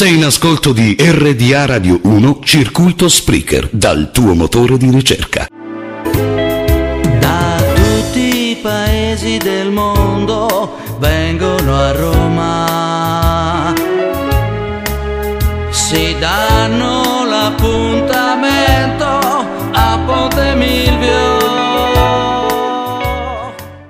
Sei in ascolto di RDA Radio 1 Circuito Spreaker dal tuo motore di ricerca. Da tutti i paesi del mondo vengono a Roma. Si danno l'appuntamento a Ponte Milvio.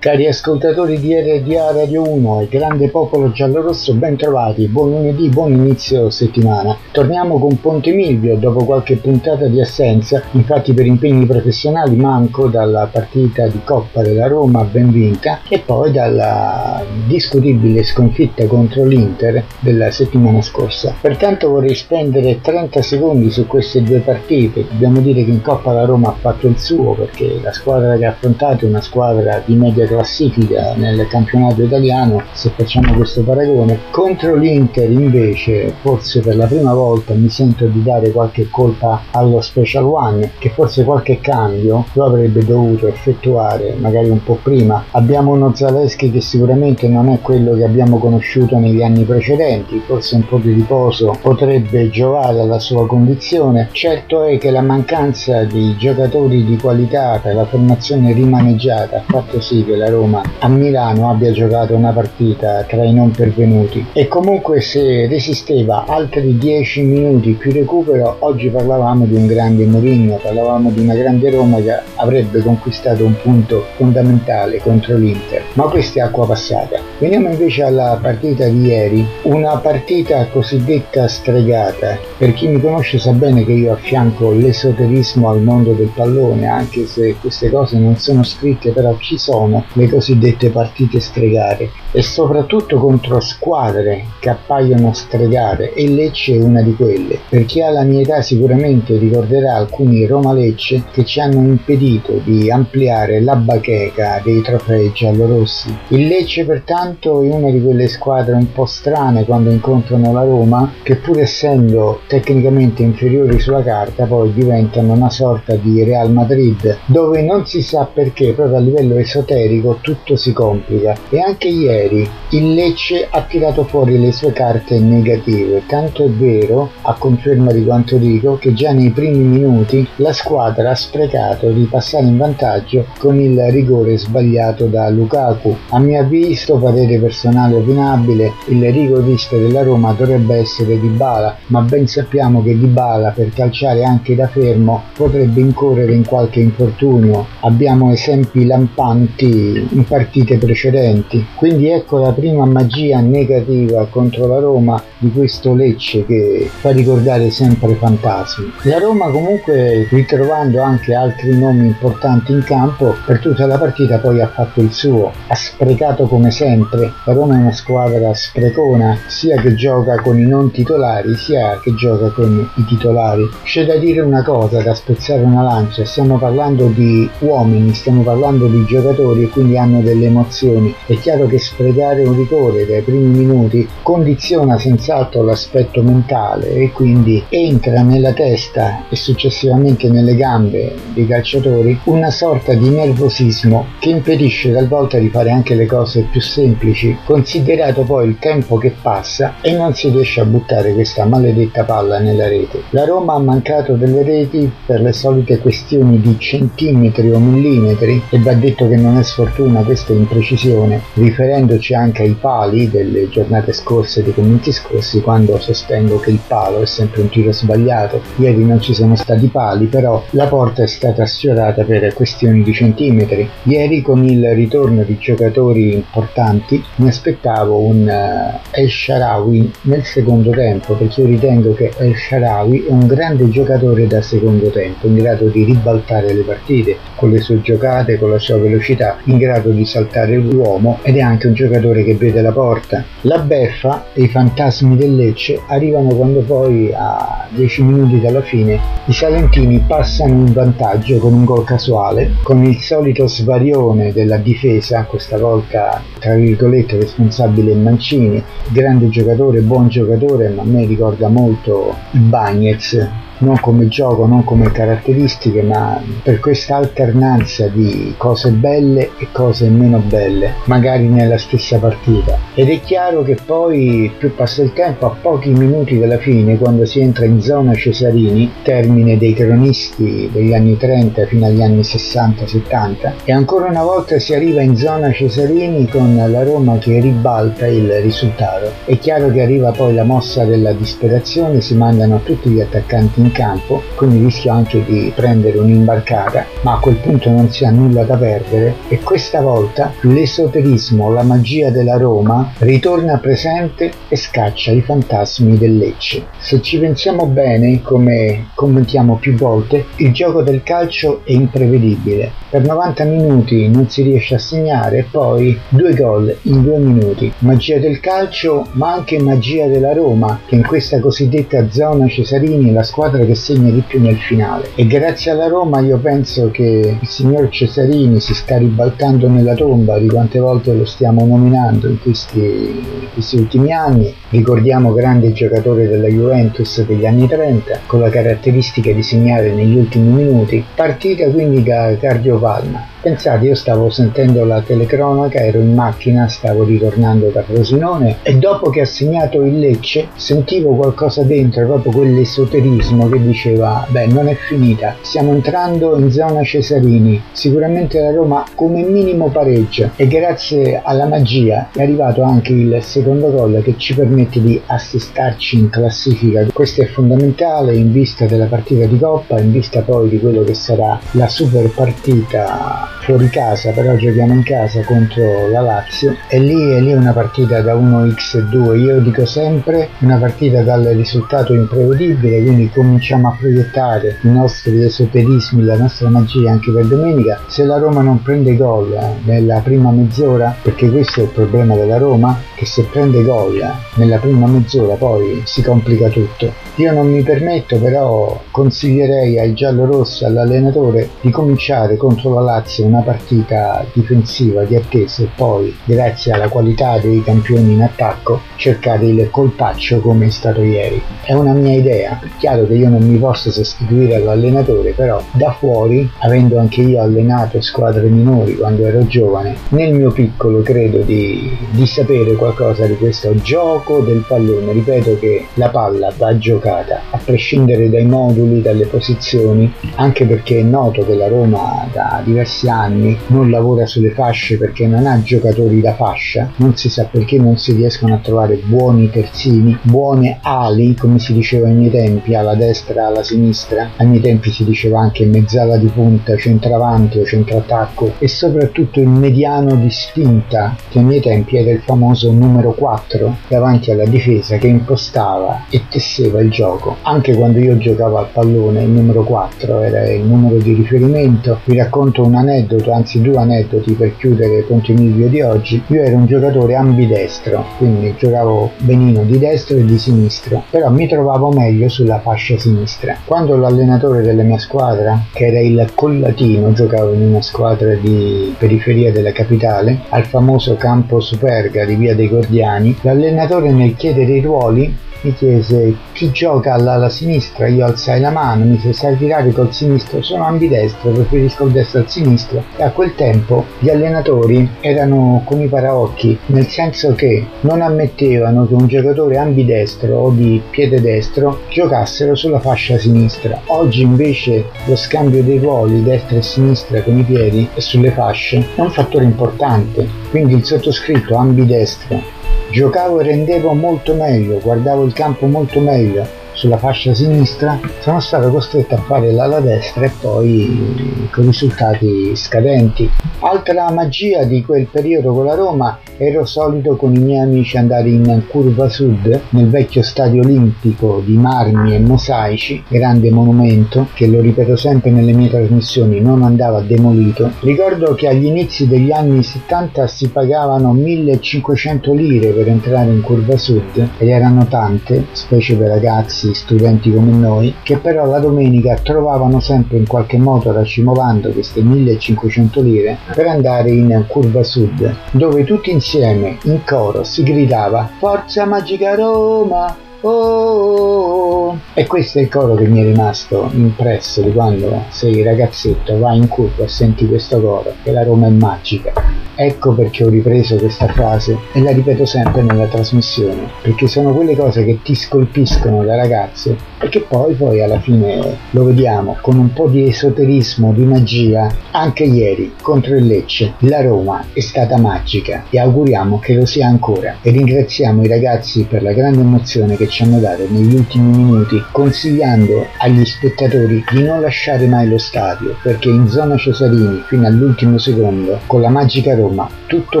Cari ascoltatori di RDA Radio 1 e grande popolo giallorosso, ben trovati, buon lunedì, buon inizio settimana. Torniamo con Ponte Milvio dopo qualche puntata di assenza, infatti per impegni professionali manco dalla partita di Coppa della Roma ben vinta e poi dalla discutibile sconfitta contro l'Inter della settimana scorsa. Pertanto vorrei spendere 30 secondi su queste due partite. Dobbiamo dire che in Coppa la Roma ha fatto il suo perché la squadra che ha affrontato è una squadra di media classifica nel campionato italiano, se facciamo questo paragone. Contro l'Inter invece, forse per la prima volta mi sento di dare qualche colpa allo Special One, che forse qualche cambio lo avrebbe dovuto effettuare magari un po' prima. Abbiamo uno Zaleschi che sicuramente non è quello che abbiamo conosciuto negli anni precedenti, forse un po' di riposo potrebbe giovare alla sua condizione. Certo è che la mancanza di giocatori di qualità per la formazione rimaneggiata ha fatto sì che la Roma a Milano abbia giocato una partita tra i non pervenuti. E comunque se resisteva altri 10 minuti più recupero oggi parlavamo di un grande Mourinho parlavamo di una grande Roma che avrebbe conquistato un punto fondamentale contro l'Inter. Ma questa è acqua passata. Veniamo invece alla partita di ieri una partita cosiddetta stregata. Per chi mi conosce sa bene che io affianco l'esoterismo al mondo del pallone anche se queste cose non sono scritte però ci sono le cosiddette partite stregate e soprattutto contro squadre che appaiono stregate e Lecce è una di quelle. Per chi ha la mia età sicuramente ricorderà alcuni Roma-Lecce che ci hanno impedito di ampliare la bacheca dei trofei giallorossi. Il Lecce pertanto è una di quelle squadre un po' strane quando incontrano la Roma che pur essendo tecnicamente inferiori sulla carta poi diventano una sorta di Real Madrid dove non si sa perché proprio a livello esoterico tutto si complica e anche ieri il Lecce ha tirato fuori le sue carte negative, tanto è vero, a conferma di quanto dico, che già nei primi minuti la squadra ha sprecato di passare in vantaggio con il rigore sbagliato da Lukaku. A mio avviso, parere personale opinabile, il rigorista della Roma dovrebbe essere Dybala, ma ben sappiamo che Dybala per calciare anche da fermo potrebbe incorrere in qualche infortunio. Abbiamo esempi lampanti in partite precedenti. Quindi ecco la prima magia negativa contro la Roma di questo Lecce che fa ricordare sempre fantasmi. La Roma comunque ritrovando anche altri nomi importanti in campo per tutta la partita poi ha fatto il suo, ha sprecato come sempre. La Roma è una squadra sprecona sia che gioca con i non titolari sia che gioca con i titolari. C'è da dire una cosa, da spezzare una lancia, stiamo parlando di uomini, stiamo parlando di giocatori quindi hanno delle emozioni. È chiaro che sprecare un rigore dai primi minuti condiziona senz'altro l'aspetto mentale e quindi entra nella testa e successivamente nelle gambe dei calciatori una sorta di nervosismo che impedisce talvolta di fare anche le cose più semplici, considerato poi il tempo che passa e non si riesce a buttare questa maledetta palla nella rete. La Roma ha mancato delle reti per le solite questioni di centimetri o millimetri e va detto che non è sfortuna questa imprecisione, riferendoci anche ai pali delle giornate scorse, dei commenti scorsi, quando sostengo che il palo è sempre un tiro sbagliato. Ieri non ci sono stati pali, però la porta è stata sfiorata per questioni di centimetri. Ieri con il ritorno di giocatori importanti mi aspettavo un uh, El Sharawi nel secondo tempo, perché io ritengo che El Sharawi è un grande giocatore da secondo tempo, in grado di ribaltare le partite con le sue giocate, con la sua velocità, in grado di saltare l'uomo ed è anche un giocatore che vede la porta. La beffa e i fantasmi del Lecce arrivano quando poi a 10 minuti dalla fine i salentini passano in vantaggio con un gol casuale, con il solito svarione della difesa, questa volta tra virgolette responsabile Mancini, grande giocatore, buon giocatore, ma a me ricorda molto Bagnez non come gioco, non come caratteristiche, ma per questa alternanza di cose belle e cose meno belle, magari nella stessa partita. Ed è chiaro che poi più passa il tempo, a pochi minuti dalla fine, quando si entra in zona Cesarini, termine dei cronisti degli anni 30 fino agli anni 60-70, e ancora una volta si arriva in zona Cesarini con la Roma che ribalta il risultato. È chiaro che arriva poi la mossa della disperazione, si mandano tutti gli attaccanti in campo, con il rischio anche di prendere un'imbarcata, ma a quel punto non si ha nulla da perdere e questa volta l'esoterismo, la magia della Roma ritorna presente e scaccia i fantasmi del Lecce. Se ci pensiamo bene, come commentiamo più volte, il gioco del calcio è imprevedibile. Per 90 minuti non si riesce a segnare e poi due gol in due minuti. Magia del calcio, ma anche magia della Roma, che in questa cosiddetta zona Cesarini la squadra che segna di più nel finale. E grazie alla Roma io penso che il signor Cesarini si sta ribaltando nella tomba di quante volte lo stiamo nominando in questi, in questi ultimi anni. Ricordiamo grande giocatore della Juventus degli anni 30 con la caratteristica di segnare negli ultimi minuti. Partita quindi da cardiopalma Pensate, io stavo sentendo la telecronaca, ero in macchina, stavo ritornando da Frosinone e dopo che ha segnato il Lecce sentivo qualcosa dentro, proprio quell'esoterismo che diceva, beh, non è finita, stiamo entrando in zona Cesarini, sicuramente la Roma come minimo pareggia e grazie alla magia è arrivato anche il secondo gol che ci permette di assestarci in classifica. Questo è fondamentale in vista della partita di Coppa, in vista poi di quello che sarà la super partita fuori casa, però giochiamo in casa contro la Lazio e lì è lì una partita da 1x2. Io dico sempre una partita dal risultato imprevedibile, quindi cominciamo a proiettare i nostri esoterismi, la nostra magia anche per domenica. Se la Roma non prende gol nella prima mezz'ora, perché questo è il problema della Roma, che se prende gol nella prima mezz'ora poi si complica tutto. Io non mi permetto però consiglierei ai giallorossi, all'allenatore di cominciare contro la Lazio una partita difensiva di attesa e poi grazie alla qualità dei campioni in attacco cercare il colpaccio come è stato ieri. È una mia idea, chiaro che io non mi posso sostituire all'allenatore, però da fuori, avendo anche io allenato squadre minori quando ero giovane, nel mio piccolo credo di, di sapere qualcosa di questo gioco del pallone. Ripeto che la palla va giocata a prescindere dai moduli, dalle posizioni, anche perché è noto che la Roma da diversi anni non lavora sulle fasce perché non ha giocatori da fascia, non si sa perché non si riescono a trovare buoni terzini, buone ali, come si diceva ai miei tempi, alla destra, alla sinistra, ai miei tempi si diceva anche mezzala di punta, centravanti o centrattacco. E soprattutto il mediano di spinta, che ai miei tempi era il famoso numero 4 davanti alla difesa che impostava e tesseva il gioco. Anche quando io giocavo al pallone il numero 4 era il numero di riferimento. Vi racconto un aneddoto, anzi due aneddoti per chiudere Ponte Milvio di oggi. Io ero un giocatore ambidestro, quindi giocavo benino di destra e di sinistra, però mi trovavo meglio sulla fascia sinistra. Quando l'allenatore della mia squadra, che era il Collatino, giocavo in una squadra di periferia della capitale, al famoso campo Superga di Via dei Gordiani, l'allenatore nel chiedere i ruoli mi chiese chi gioca alla, sinistra, io alzai la mano, mi fece sai tirare col sinistro, sono ambidestro, preferisco il destro al sinistro. E a quel tempo gli allenatori erano con i paraocchi, nel senso che non ammettevano che un giocatore ambidestro o di piede destro giocassero sulla fascia sinistra. Oggi invece lo scambio dei ruoli destra e sinistra con i piedi e sulle fasce è un fattore importante, quindi il sottoscritto ambidestro giocavo e rendevo molto meglio, guardavo il campo molto meglio, sulla fascia sinistra, sono stato costretto a fare l'ala destra e poi con risultati scadenti. Altra magia di quel periodo con la Roma, ero solito con i miei amici andare in curva sud, nel vecchio stadio olimpico di marmi e mosaici, grande monumento, che lo ripeto sempre nelle mie trasmissioni, non andava demolito. Ricordo che agli inizi degli anni 70 si pagavano 1500 lire per entrare in curva sud ed erano tante, specie per ragazzi ragazzi studenti come noi che però la domenica trovavano sempre in qualche modo racimovando queste 1500 lire per andare in curva sud dove tutti insieme in coro si gridava Forza Magica Roma! Oh, oh, oh! E questo è il coro che mi è rimasto impresso di quando sei ragazzetto, vai in curva e senti questo coro, che la Roma è magica. Ecco perché ho ripreso questa frase e la ripeto sempre nella trasmissione, perché sono quelle cose che ti scolpiscono da ragazzo e che poi, poi alla fine lo vediamo con un po' di esoterismo, di magia. Anche ieri contro il Lecce la Roma è stata magica e auguriamo che lo sia ancora e ringraziamo i ragazzi per la grande emozione che ci hanno dato negli ultimi minuti consigliando agli spettatori di non lasciare mai lo stadio perché in zona Cesarini fino all'ultimo secondo con la magica Roma Roma, tutto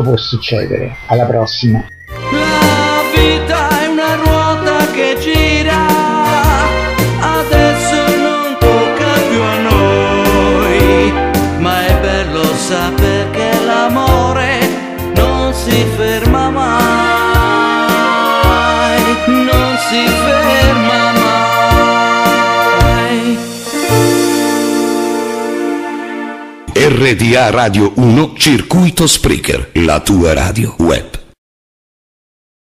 può succedere. Alla prossima. La vita è una ruota che gira, adesso non tocca più a noi, ma è bello sapere che l'amore non si ferma RDA Radio 1 Circuito Spreaker, la tua radio web.